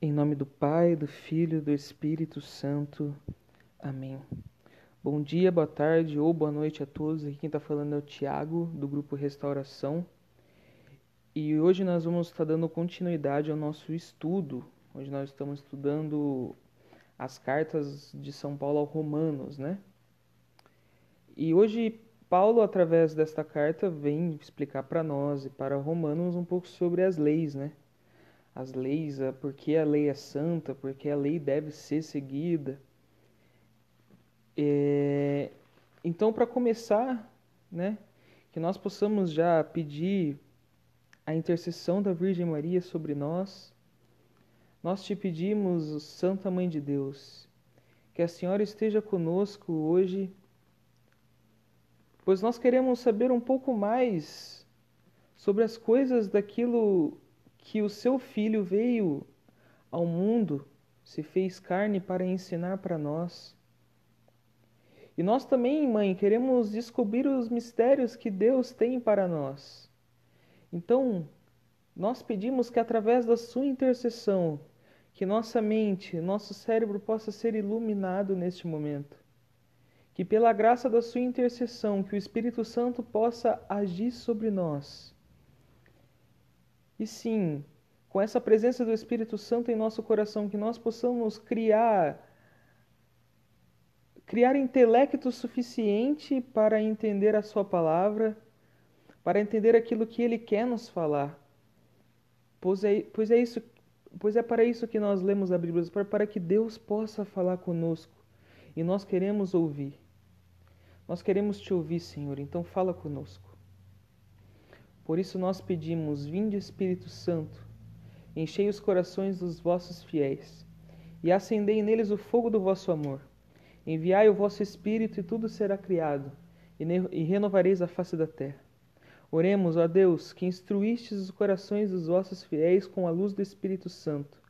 Em nome do Pai, do Filho do Espírito Santo. Amém. Bom dia, boa tarde ou boa noite a todos. Aqui quem está falando é o Tiago, do grupo Restauração. E hoje nós vamos estar dando continuidade ao nosso estudo. Hoje nós estamos estudando as cartas de São Paulo aos Romanos, né? E hoje Paulo, através desta carta, vem explicar para nós e para Romanos um pouco sobre as leis, né? As leis, porque a lei é santa, porque a lei deve ser seguida. É... Então, para começar, né, que nós possamos já pedir a intercessão da Virgem Maria sobre nós, nós te pedimos, Santa Mãe de Deus, que a Senhora esteja conosco hoje pois nós queremos saber um pouco mais sobre as coisas daquilo que o seu filho veio ao mundo, se fez carne para ensinar para nós. E nós também, mãe, queremos descobrir os mistérios que Deus tem para nós. Então, nós pedimos que através da sua intercessão, que nossa mente, nosso cérebro possa ser iluminado neste momento que pela graça da sua intercessão, que o Espírito Santo possa agir sobre nós. E sim, com essa presença do Espírito Santo em nosso coração, que nós possamos criar criar intelecto suficiente para entender a sua palavra, para entender aquilo que ele quer nos falar. Pois é, pois é isso, pois é para isso que nós lemos a Bíblia, para, que Deus possa falar conosco. E nós queremos ouvir. Nós queremos te ouvir, Senhor, então fala conosco. Por isso nós pedimos: Vinde, Espírito Santo, enchei os corações dos vossos fiéis e acendei neles o fogo do vosso amor. Enviai o vosso Espírito e tudo será criado, e renovareis a face da terra. Oremos, ó Deus, que instruístes os corações dos vossos fiéis com a luz do Espírito Santo.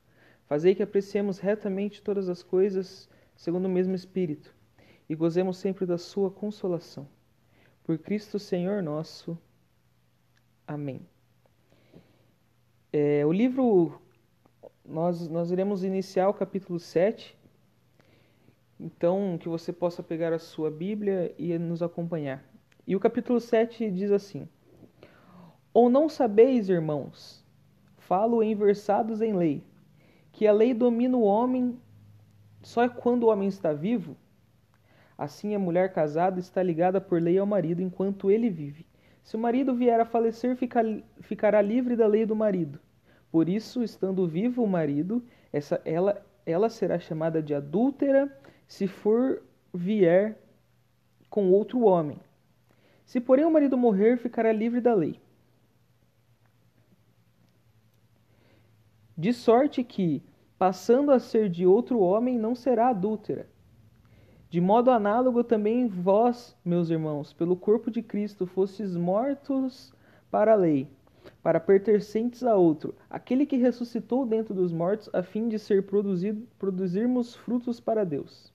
Fazei que apreciemos retamente todas as coisas segundo o mesmo Espírito e gozemos sempre da sua consolação. Por Cristo Senhor nosso. Amém. É, o livro, nós, nós iremos iniciar o capítulo 7. Então, que você possa pegar a sua Bíblia e nos acompanhar. E o capítulo 7 diz assim: Ou não sabeis, irmãos, falo em versados em lei, que a lei domina o homem só quando o homem está vivo? Assim, a mulher casada está ligada por lei ao marido enquanto ele vive. Se o marido vier a falecer, ficará livre da lei do marido. Por isso, estando vivo o marido, essa, ela, ela será chamada de adúltera se for vier com outro homem. Se, porém, o marido morrer, ficará livre da lei. De sorte que, passando a ser de outro homem, não será adúltera de modo análogo também vós, meus irmãos, pelo corpo de Cristo fostes mortos para a lei, para pertencentes a outro, aquele que ressuscitou dentro dos mortos, a fim de ser produzido, produzirmos frutos para Deus.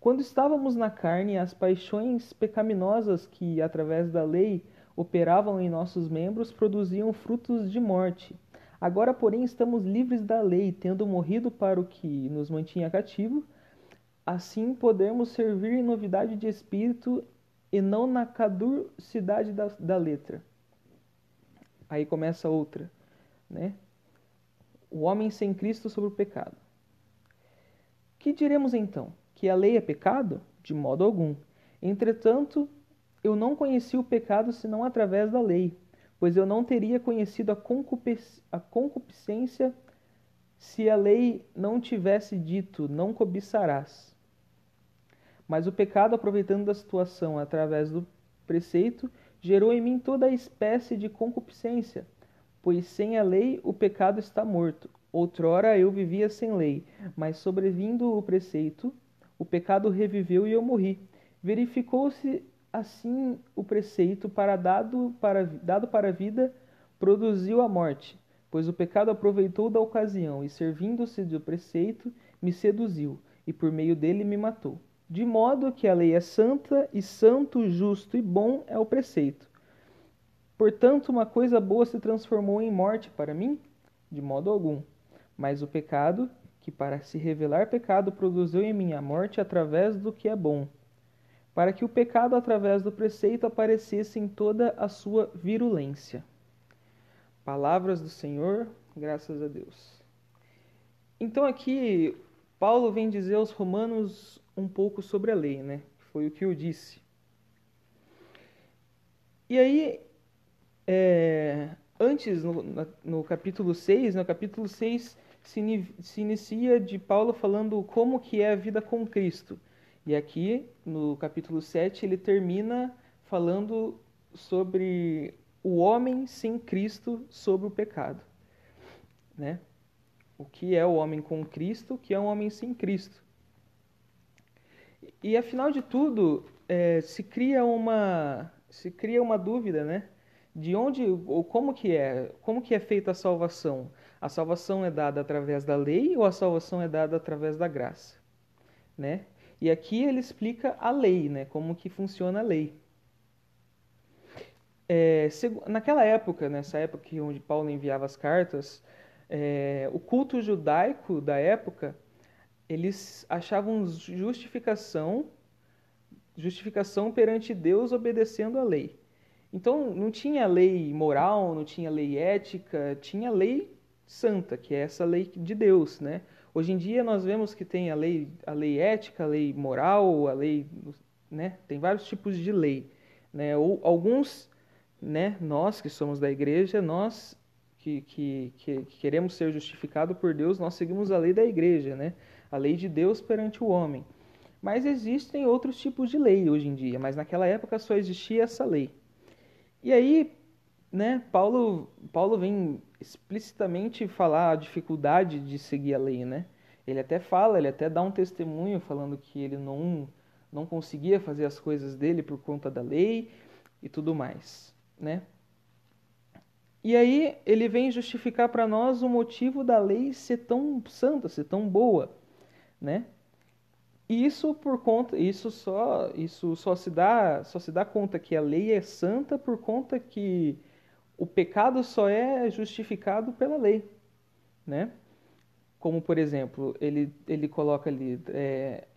Quando estávamos na carne, as paixões pecaminosas que, através da lei, operavam em nossos membros produziam frutos de morte. Agora, porém, estamos livres da lei, tendo morrido para o que nos mantinha cativo Assim podemos servir em novidade de espírito e não na caducidade da, da letra. Aí começa outra, né? O homem sem Cristo sobre o pecado. Que diremos então? Que a lei é pecado? De modo algum. Entretanto, eu não conheci o pecado senão através da lei, pois eu não teria conhecido a, a concupiscência se a lei não tivesse dito: não cobiçarás. Mas o pecado, aproveitando da situação através do preceito, gerou em mim toda a espécie de concupiscência, pois sem a lei o pecado está morto. Outrora eu vivia sem lei, mas sobrevindo o preceito, o pecado reviveu e eu morri. Verificou-se assim o preceito para dado para dado para a vida produziu a morte, pois o pecado aproveitou da ocasião e servindo-se do preceito me seduziu e por meio dele me matou de modo que a lei é santa, e santo, justo e bom é o preceito. Portanto, uma coisa boa se transformou em morte para mim? De modo algum. Mas o pecado, que para se revelar pecado, produziu em mim a morte através do que é bom, para que o pecado através do preceito aparecesse em toda a sua virulência. Palavras do Senhor, graças a Deus. Então aqui Paulo vem dizer aos romanos um pouco sobre a lei, né? Foi o que eu disse. E aí, é, antes, no, no capítulo 6, no capítulo 6 se, se inicia de Paulo falando como que é a vida com Cristo. E aqui, no capítulo 7, ele termina falando sobre o homem sem Cristo sobre o pecado, né? O que é o homem com Cristo, o que é um homem sem Cristo. E afinal de tudo, é, se cria uma se cria uma dúvida, né? De onde ou como que é, como que é feita a salvação? A salvação é dada através da lei ou a salvação é dada através da graça, né? E aqui ele explica a lei, né? Como que funciona a lei. É, naquela época, nessa época onde Paulo enviava as cartas, é, o culto judaico da época, eles achavam justificação, justificação perante Deus obedecendo a lei. Então não tinha lei moral, não tinha lei ética, tinha lei santa, que é essa lei de Deus, né? Hoje em dia nós vemos que tem a lei, a lei ética, a lei moral, a lei, né? Tem vários tipos de lei, né? Ou alguns né, nós que somos da igreja, nós que, que, que, queremos ser justificados por Deus, nós seguimos a lei da igreja, né? A lei de Deus perante o homem. Mas existem outros tipos de lei hoje em dia, mas naquela época só existia essa lei. E aí, né, Paulo, Paulo vem explicitamente falar a dificuldade de seguir a lei, né? Ele até fala, ele até dá um testemunho falando que ele não, não conseguia fazer as coisas dele por conta da lei e tudo mais né? E aí ele vem justificar para nós o motivo da lei ser tão santa, ser tão boa, né? Isso por conta, isso só, isso só se dá, só se dá conta que a lei é santa por conta que o pecado só é justificado pela lei, né? Como por exemplo, ele ele coloca ali, é,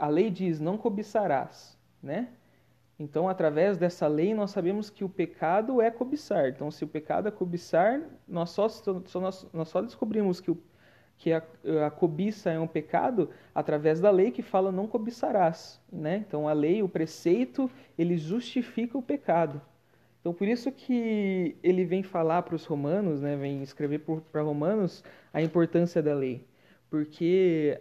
a lei diz não cobiçarás, né? Então, através dessa lei, nós sabemos que o pecado é cobiçar. Então, se o pecado é cobiçar, nós só, só nós, nós, só descobrimos que, o, que a, a, cobiça é um pecado através da lei que fala não cobiçarás. Né? Então, a lei, o preceito, ele justifica o pecado. Então, por isso que ele vem falar para os romanos, né, vem escrever para romanos a importância da lei. Porque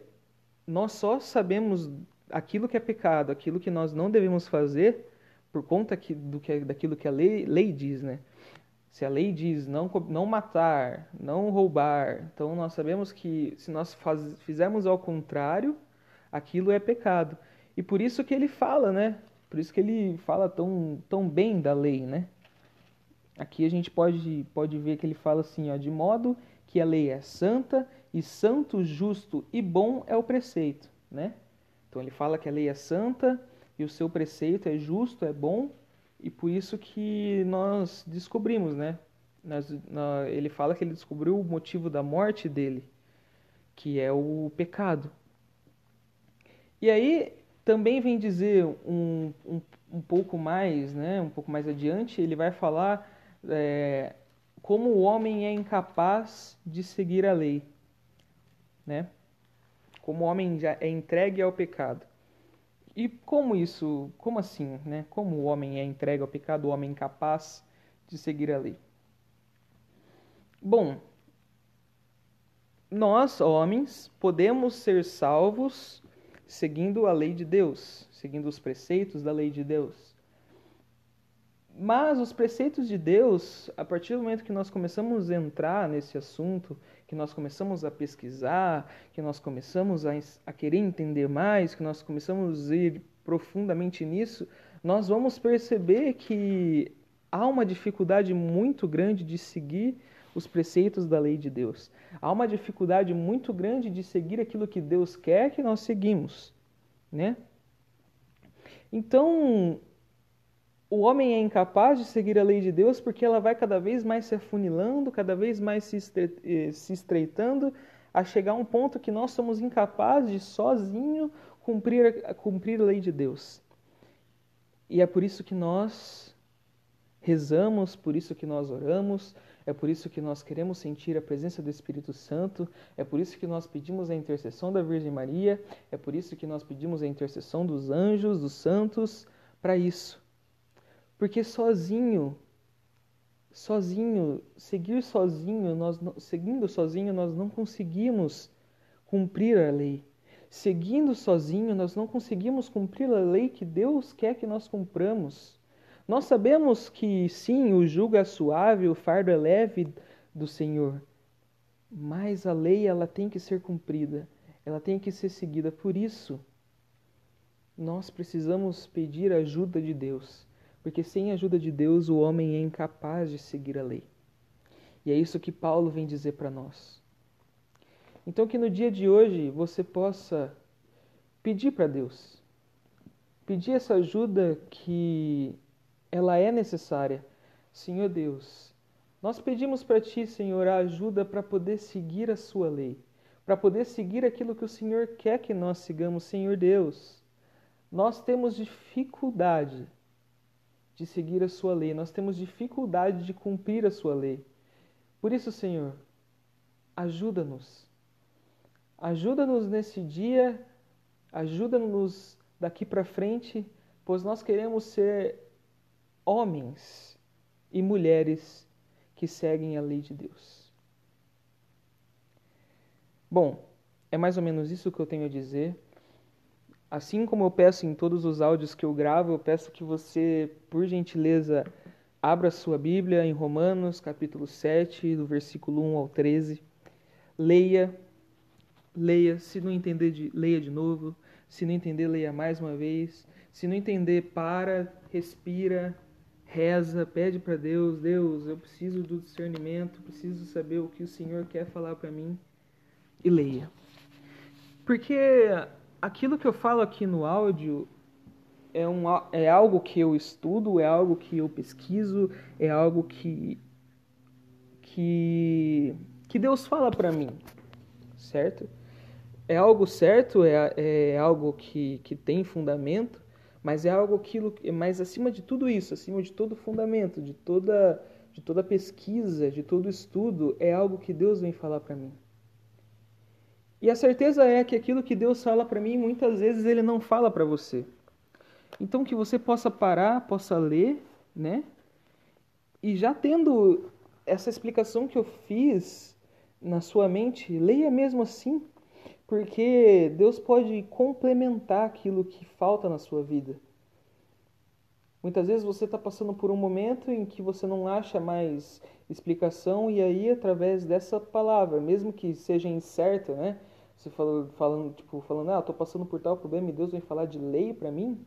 nós só sabemos aquilo que é pecado, aquilo que nós não devemos fazer, por conta que, do que, daquilo que a lei, lei diz, né? Se a lei diz não, não matar, não roubar, então nós sabemos que se nós faz, fizermos ao contrário, aquilo é pecado. E por isso que ele fala, né? Por isso que ele fala tão, tão bem da lei, né? Aqui a gente pode, pode ver que ele fala assim, ó, de modo que a lei é santa e santo, justo e bom é o preceito, né? Então ele fala que a lei é santa e o seu preceito é justo, é bom, e por isso que nós descobrimos, né? Nós, ele fala que ele descobriu o motivo da morte dele, que é o pecado. E aí também vem dizer um, um, um pouco mais, né? Um pouco mais adiante, ele vai falar é, como o homem é incapaz de seguir a lei, né? como o homem já é entregue ao pecado. E como isso, como assim, né? Como o homem é entregue ao pecado, o homem incapaz de seguir a lei? Bom, nós, homens, podemos ser salvos seguindo a lei de Deus, seguindo os preceitos da lei de Deus. Mas os preceitos de Deus, a partir do momento que nós começamos a entrar nesse assunto, que nós começamos a pesquisar, que nós começamos a, a querer entender mais, que nós começamos a ir profundamente nisso, nós vamos perceber que há uma dificuldade muito grande de seguir os preceitos da lei de Deus. Há uma dificuldade muito grande de seguir aquilo que Deus quer que nós seguimos, né? Então, o homem é incapaz de seguir a lei de Deus porque ela vai cada vez mais se afunilando, cada vez mais se, eh, estreitando, a chegar a um ponto que nós somos incapazes de sozinho cumprir, cumprir a lei de Deus. E é por isso que nós rezamos, por isso que nós oramos, é por isso que nós queremos sentir a presença do Espírito Santo, é por isso que nós pedimos a intercessão da Virgem Maria, é por isso que nós pedimos a intercessão dos anjos, dos santos, para isso. Porque sozinho, sozinho, seguir sozinho, nós seguindo sozinho, nós não conseguimos cumprir a lei. Seguindo sozinho, nós não conseguimos cumprir a lei que Deus quer que nós cumpramos. Nós sabemos que sim, o jugo é suave, o fardo é leve do Senhor, mas a lei ela tem que ser cumprida, ela tem que ser seguida. Por isso, nós precisamos pedir a ajuda de Deus, porque sem a ajuda de Deus o homem é incapaz de seguir a lei. E é isso que Paulo vem dizer para nós. Então, que no dia de hoje você possa pedir para Deus, pedir essa ajuda que ela é necessária. Senhor Deus, nós pedimos para Ti, Senhor, a ajuda para poder seguir a Sua lei, para poder seguir aquilo que o Senhor quer que nós sigamos, Senhor Deus. Nós temos dificuldade de seguir a Sua lei, nós temos dificuldade de cumprir a Sua lei. Por isso, Senhor, ajuda-nos. Ajuda-nos nesse dia, ajuda-nos daqui para frente, pois nós queremos ser homens e mulheres que seguem a lei de Deus. Bom, é mais ou menos isso que eu tenho a dizer. Assim como eu peço em todos os áudios que eu gravo, eu peço que você, por gentileza, abra sua Bíblia em Romanos, capítulo 7, do versículo 1 ao 13. Leia, leia, se não entender, de, leia de novo. Se não entender, leia mais uma vez. Se não entender, para, respira, reza, pede para Deus, Deus, eu preciso do discernimento, preciso saber o que o Senhor quer falar para mim e leia. Porque aquilo que eu falo aqui no áudio é, um, é algo que eu estudo, é algo que eu pesquiso, é algo que que, que Deus fala para mim, certo? É algo certo, é, é algo que, que tem fundamento, mas é algo aquilo, mas acima de tudo isso, acima de todo fundamento, de toda de toda pesquisa, de todo estudo, é algo que Deus vem falar para mim. E a certeza é que aquilo que Deus fala para mim, muitas vezes ele não fala para você. Então que você possa parar, possa ler, né? E já tendo essa explicação que eu fiz na sua mente, leia mesmo assim, porque Deus pode complementar aquilo que falta na sua vida. Muitas vezes você está passando por um momento em que você não acha mais explicação e aí através dessa palavra, mesmo que seja incerta, né? Você falando, falando tipo, falando, ah, estou passando por tal problema e Deus vem falar de lei para mim?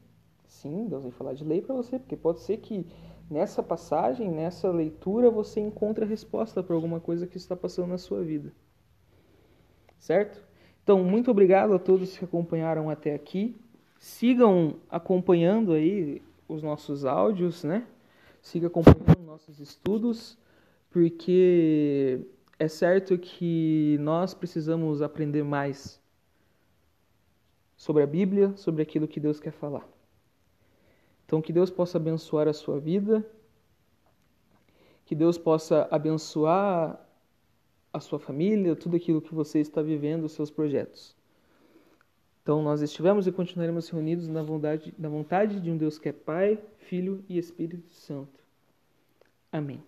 Sim, Deus vem falar de lei para você, porque pode ser que nessa passagem, nessa leitura, você encontre a resposta para alguma coisa que está passando na sua vida. Certo? Então, muito obrigado a todos que acompanharam até aqui. Sigam acompanhando aí os nossos áudios, né? Siga acompanhando nossos estudos, porque é certo que nós precisamos aprender mais sobre a Bíblia, sobre aquilo que Deus quer falar. Então, que Deus possa abençoar a sua vida, que Deus possa abençoar a sua família, tudo aquilo que você está vivendo, os seus projetos. Então, nós estivemos e continuaremos reunidos na vontade, na vontade de um Deus que é Pai, Filho e Espírito Santo. Amém.